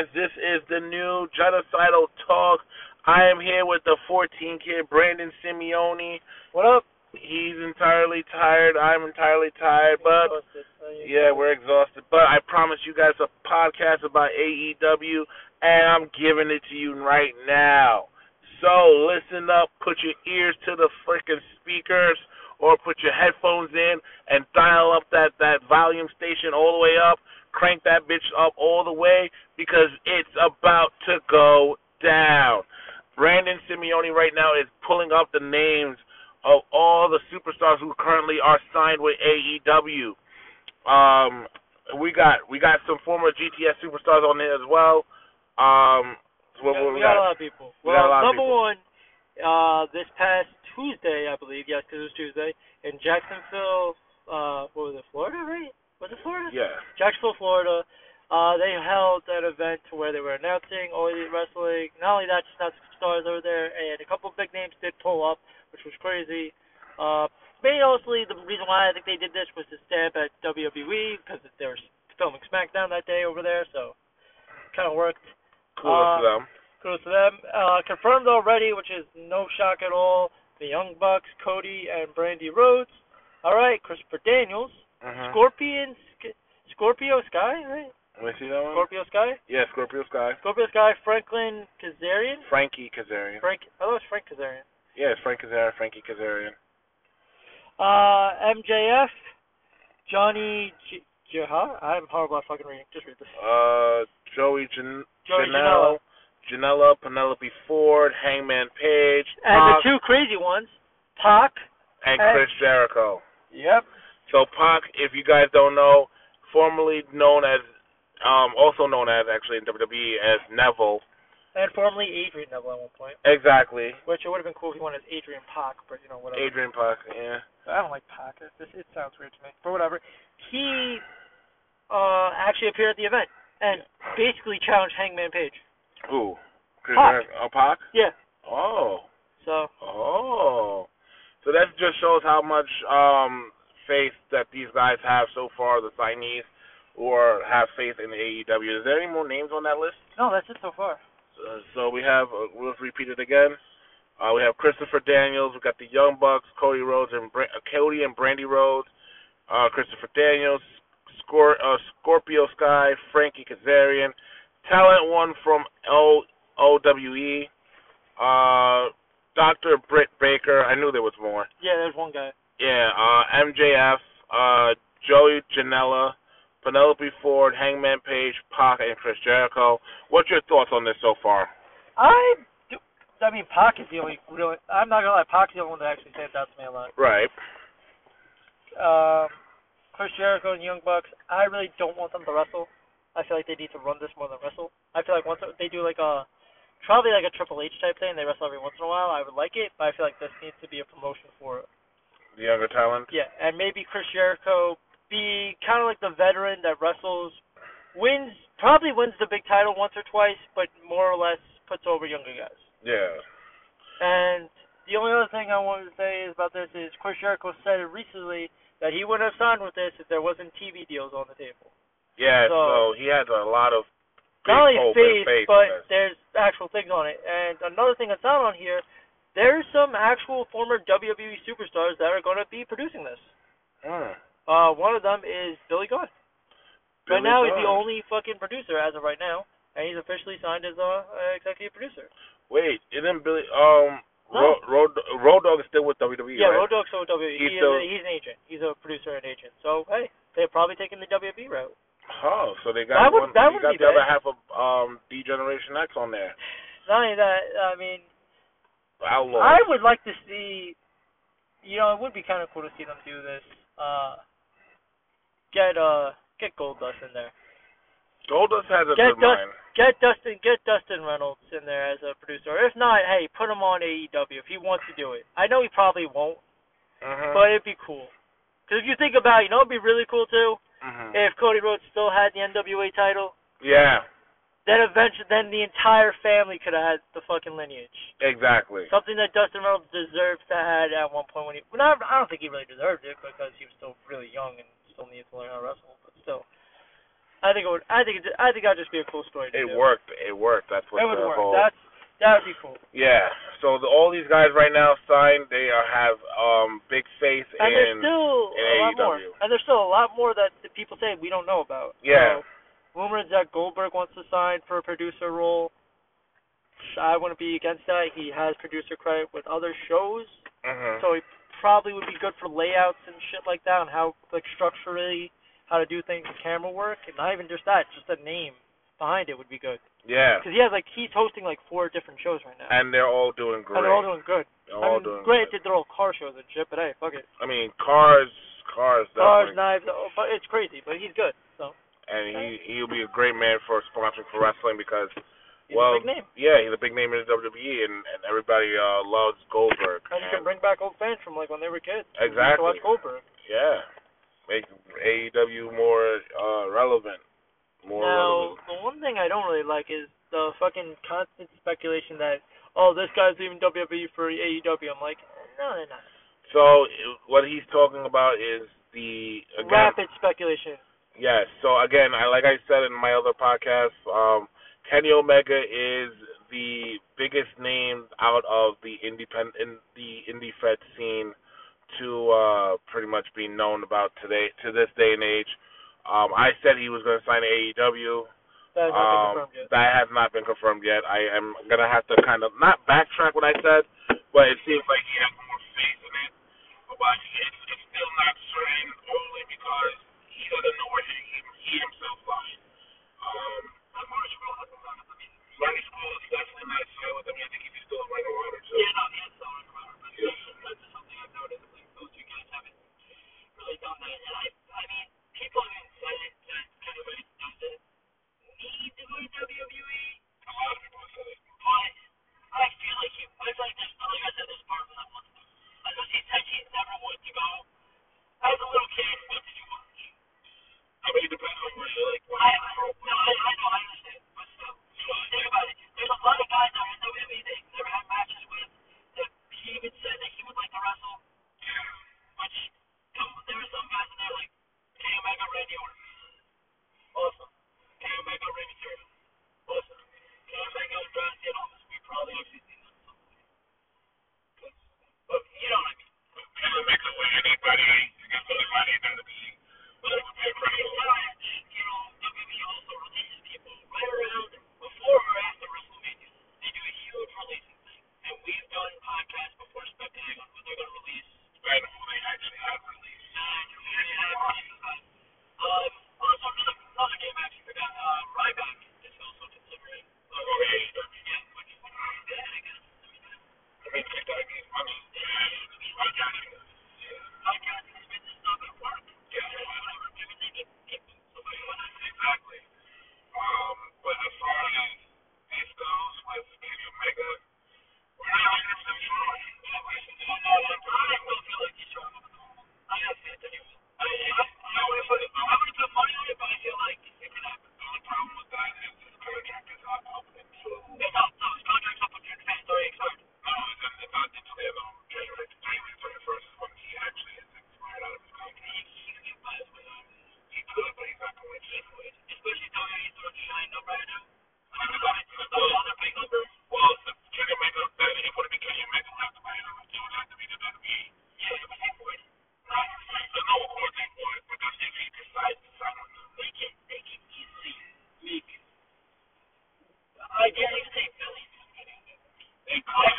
guys. This is the new Genocidal Talk. I am here with the 14 kid, Brandon Simeone. What up? He's entirely tired. I'm entirely tired, but Uh, yeah, we're exhausted. But I promise you guys a podcast about AEW, and I'm giving it to you right now. So listen up, put your ears to the freaking speakers, or put your headphones in and dial up that that volume station all the way up. Crank that bitch up all the way because it's about to go down. Brandon Simeone right now is pulling up the names of all the superstars who currently are signed with AEW. Um, we got we got some former GTS superstars on there as well. Um, what, what we we got a lot of people. We Well, got a lot of number people. one, uh, this past Tuesday, I believe, yes, because it was Tuesday, in Jacksonville, uh, what was it, Florida, right? Was it Florida? Yeah. Jacksonville, Florida. Uh, they held an event to where they were announcing All Elite Wrestling. Not only that, just not stars over there, and a couple of big names did pull up, which was crazy. Uh, mostly the reason why I think they did this was to stab at WWE because they were filming SmackDown that day over there, so kind of worked. Cool Uh, to them. Kudos to them. Uh, confirmed already, which is no shock at all. The Young Bucks, Cody and Brandy Rhodes. All right, Christopher Daniels, Mm-hmm. Scorpion, Scorpio Sky, right? Let me see that one. Scorpio Sky, Yeah, Scorpio Sky. Scorpio Sky, Franklin Kazarian, Frankie Kazarian. Frank. I thought it was Frank Kazarian. Yeah, it's Frank Kazarian, Frankie Kazarian. Uh, MJF, Johnny J- Jihad. I'm horrible at fucking reading. Just read this. Uh, Joey Jan- Joey Janela, Janela. Penelope Ford, Hangman Page, And Pac, the two crazy ones, Pac. and- Chris Jericho. Yep. So Pac, if you guys don't know, formerly known as, um, also known as actually in WWE as Neville. And formerly Adrian Neville at one point. Exactly. Which it would have been cool if he went as Adrian Pac, but you know whatever. Adrian Pac. Yeah. I don't like Pac. It, it sounds weird to me, but whatever. He uh actually appeared at the event and basically challenged Hangman Page. Who? Pac. Oh, Pac. Yeah. Oh. So Oh. So that just shows how much um faith that these guys have so far, the signees, or have faith in the AEW. Is there any more names on that list? no, that's it so far. Uh, so we have, uh, we'll repeat it again. Uh, we have Christopher Daniels. We've got the Young Bucks, Cody Rhodes and Bra- uh, Cody and Brandy Rhodes. Uh, Christopher Daniels, Scor- uh, Scorpio Sky, Frankie Kazarian, talent one from O OWE. Uh, Dr. Britt Baker. I knew there was more. Yeah, there's one guy. Yeah, uh, MJF, uh, Joey Janela, Penelope Ford, Hangman Page, Pac, and Chris Jericho. What's your thoughts on this so far? I do. I mean, Pac is the only really. I'm not gonna lie, Pac's the only one that actually stands out to me a lot. Right. Um, Chris Jericho and Young Bucks. I really don't want them to wrestle. I feel like they need to run this more than wrestle. I feel like once they do like a probably like a Triple H type thing, they wrestle every once in a while. I would like it, but I feel like this needs to be a promotion for. The younger talent. Yeah, and maybe Chris Jericho be kind of like the veteran that wrestles, wins probably wins the big title once or twice, but more or less puts over younger guys. Yeah. And the only other thing I wanted to say is about this is Chris Jericho said recently that he wouldn't have signed with this if there wasn't TV deals on the table. Yeah, so, So- he has a lot of Not only faith, faith but there's actual things on it. And another thing that's not on here, there's some actual former WWE superstars that are going to be producing this. Mm. Uh, one of them is Billy Gunn. Billy right now, he's the only fucking producer as of right now, and he's officially signed as a uh, executive producer. Wait, isn't Billy um No. Road, Road Road Dogg is still with WWE, yeah, right? Road Dogg's so WWE. He's he still- a, he's an agent. He's a producer and agent. So hey, they're probably taking the WWE route. Oh, so they got That would- one. that they would got be the other half of um D Generation X on there. Not only that, I mean, I would like to see. You know, it would be kind of cool to see them do this. Uh, get uh, get Goldust in there. Goldust has a Get good Dust-. Get Dustin, get Dustin Runnels in there as a producer. If not, hey, put him on AEW if he wants to do it. I know he probably won't, Mhm. but it'd be cool. Because if you think about it, you know, it'd be really cool too Mhm. if Cody Rhodes still had the NWA title. Yeah, Then eventually, then the entire family could have had the fucking lineage. exactly. Something that Dustin Runnels deserves to have at one point when he. Well, not, I don't think he really deserved it because he was still really young and still needed to learn how to wrestle. But still, I think it would. I think it. I think that'd just be a cool story. To It do. worked. It worked. That's what It would work. whole. That's that would be cool. Yeah. So the, all these guys right now signed. They are, have um big faith And there's in. still in a lot more. And there's still a lot more that the people say we don't know about. Yeah. So, rumors that Goldberg wants to sign for a producer role. I wouldn't be against that. He has producer credit with other shows, Mhm. so he probably would be good for layouts and shit like that, and how like structurally how to do things with camera work, and not even just that, just a name behind it would be good. yeah. Because he has like he's hosting like four different shows right now, And they're all doing great. and they're all doing good. They're I all mean, doing granted good. they're all car shows and shit, but hey, fuck it. I mean, cars, cars, Cars, definitely. knives, oh, but it's crazy, but he's good. So and he he'll be a great man for sponsoring for wrestling because he's well, a big name. yeah, he's a big name in the WWE, and and everybody uh loves Goldberg. And you can bring back old fans from like when they were kids. Exactly. To watch Goldberg. yeah, make AEW more uh relevant, more Now, relevant. the one thing I don't really like is the fucking constant speculation that oh this guy's leaving WWE for AEW. I'm like, no, they're not. So what he's talking about is the again, Rapid speculation. Yes. So again, I like I said in my other podcast, um, Kenny Omega is the biggest name out of the independent in the indie fed scene to uh pretty much be known about today to this day and age. Um, I said he was going to sign AEW. That has not been Um, confirmed yet. that has not been confirmed yet. I am gonna have to kind of not backtrack what I said, but it seems like he has more faith in it. But it's, it's still not certain, only because as a little kid, what did you watch? I mean, it depends on where you like. I, no, I, I know, I understand, but still, think about it. There's a lot of guys that never had matches with. That he even said that he would like to wrestle. Which there are some guys in there like. Awesome. Thank you.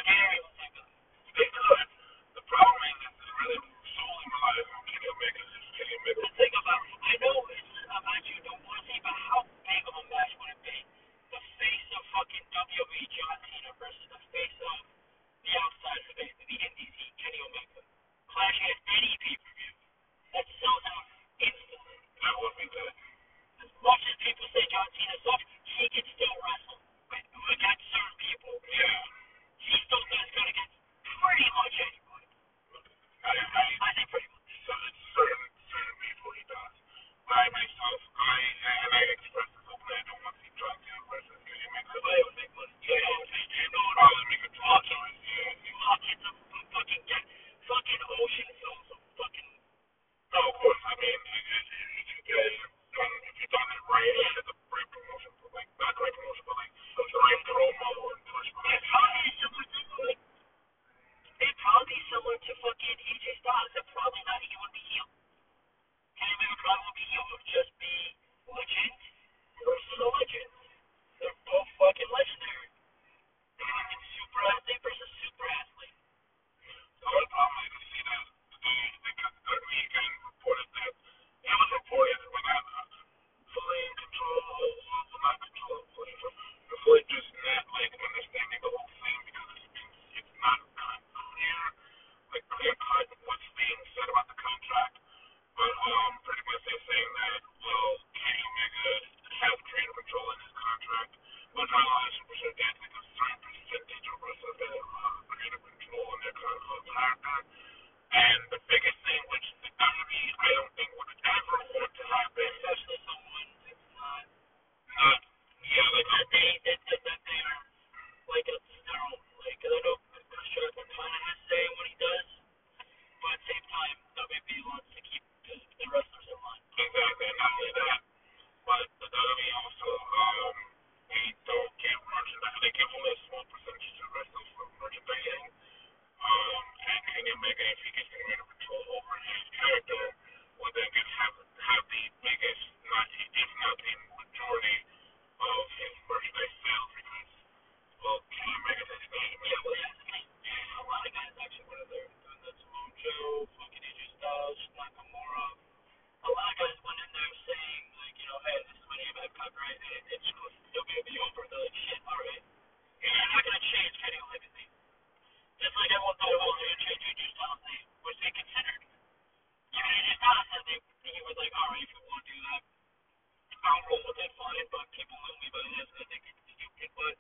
just think it's stupid, but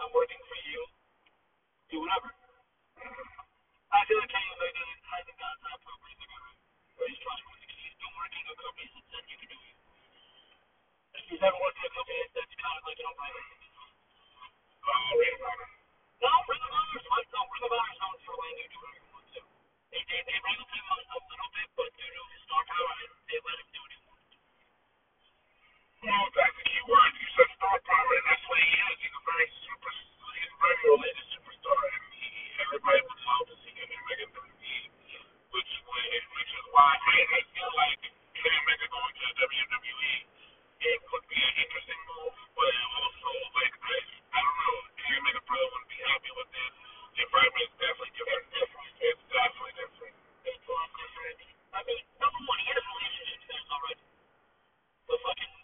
I'm working for you. Do whatever. I feel like Kenny Omega has a downside property to go where he's trying to because he's been working companies that said you can do it. If he's ever worked in a company that's kind of like an Oh, No, no, for you do you want to. They, they, wrangled him a little bit, but due to his star power, they let him do what he know, that's the key word. You said star power, and that's what he is. He's a very super, he's a very related superstar, and he, everybody would love to see him in Mega WWE, which which is why I, I feel like Kenny Omega going to WWE, it would be an interesting move, but also, like, I, I don't know, Kenny Omega probably wouldn't be happy with it. The environment is definitely different. It's definitely different. It's. I mean, number he has relationships there already. So fucking.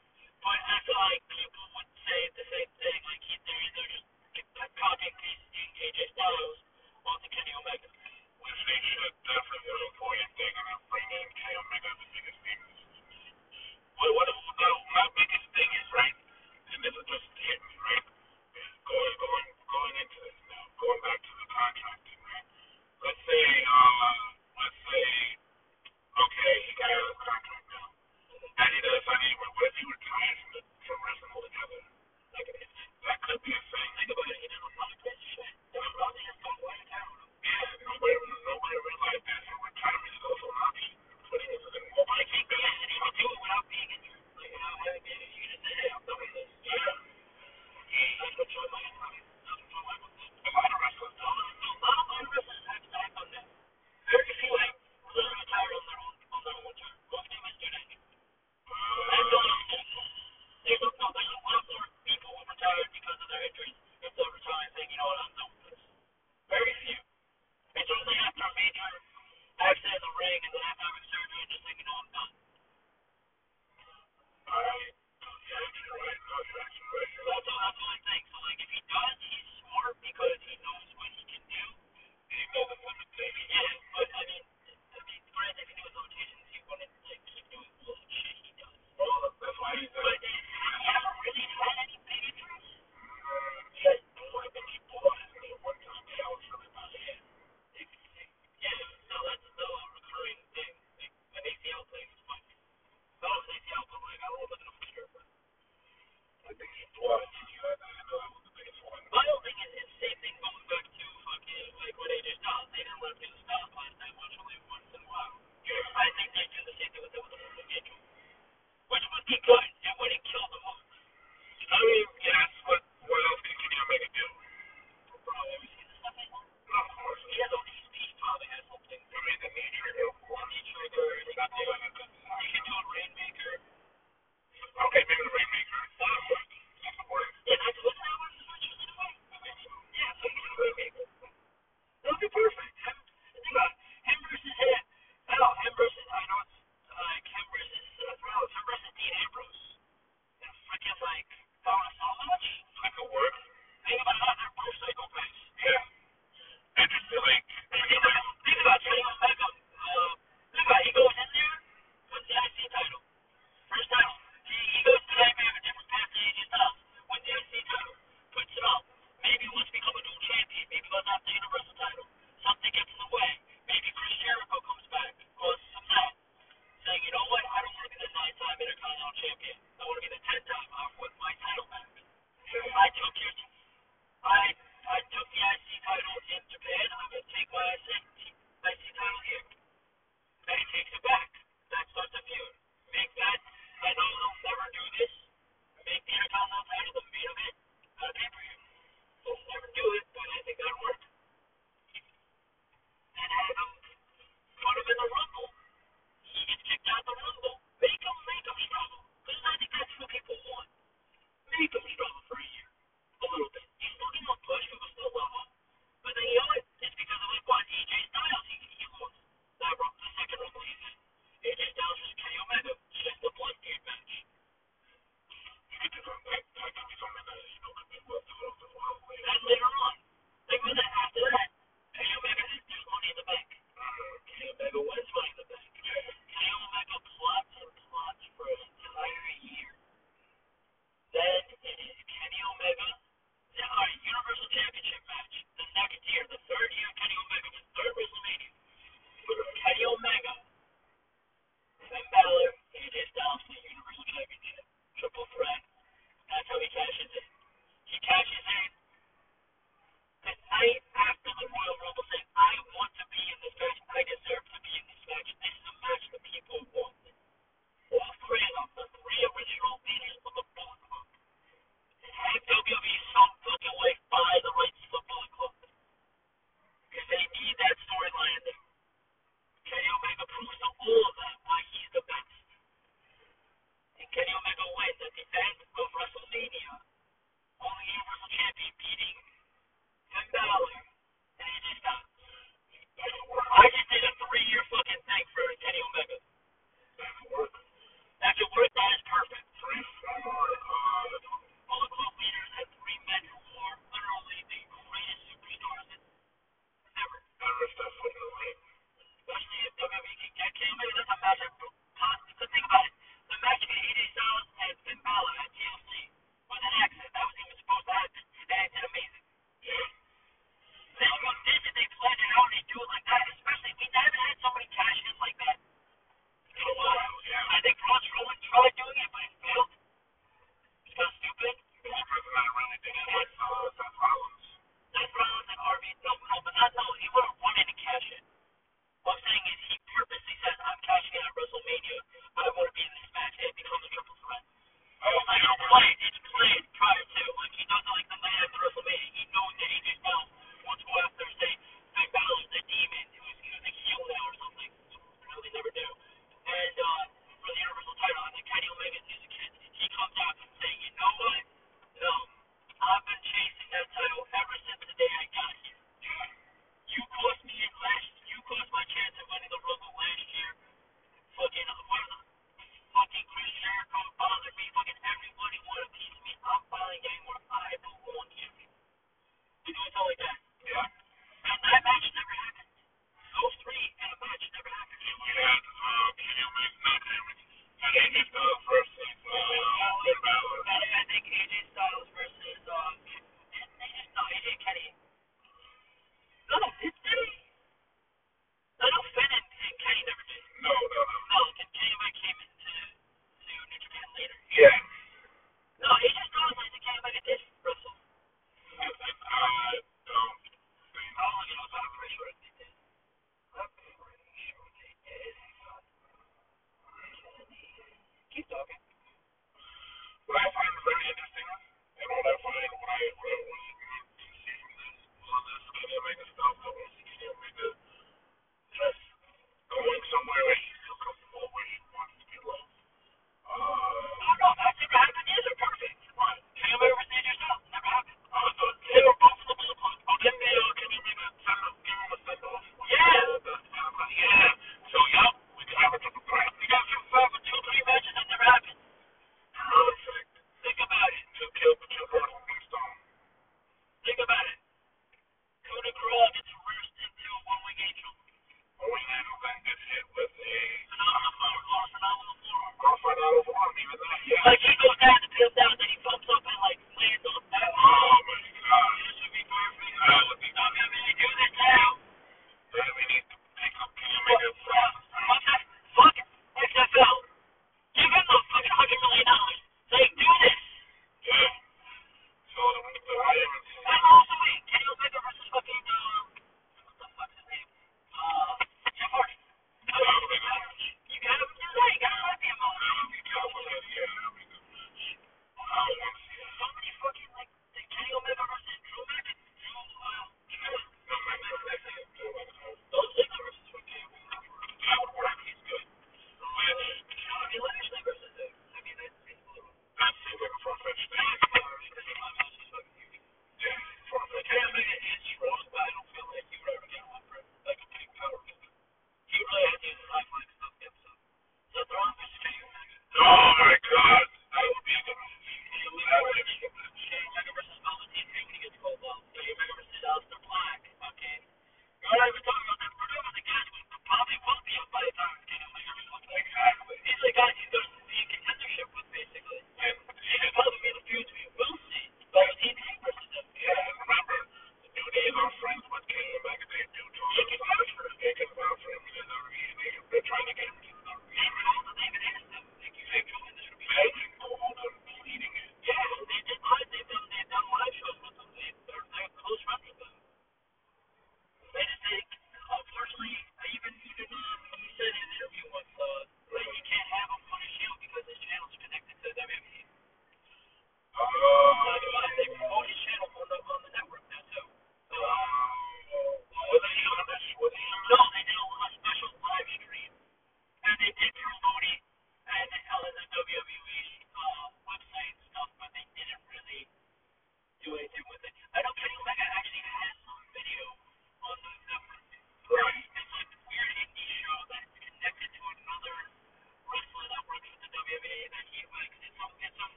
But I like people would say the same thing. Like they're just and Styles or Kenny Omega. Should definitely a Korean thing Kenny Omega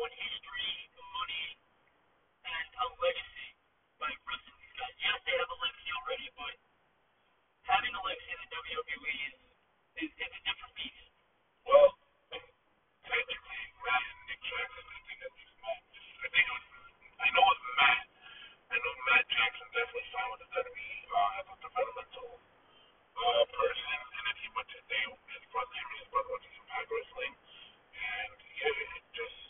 On history, money, and a legacy by wrestling these guys. Yes, they have a legacy already, but having a legacy in the WWE is, is, is a different beast. Well, technically, Matt and Nick Jackson, I think that was Matt. I think it was, I know it was Matt. I know Matt Jackson definitely signed with the WWE uh, as a developmental uh, person, and if he went to, they, his brother, his brother went to Impact Wrestling, and yeah, it just,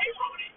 Hey, Rudy.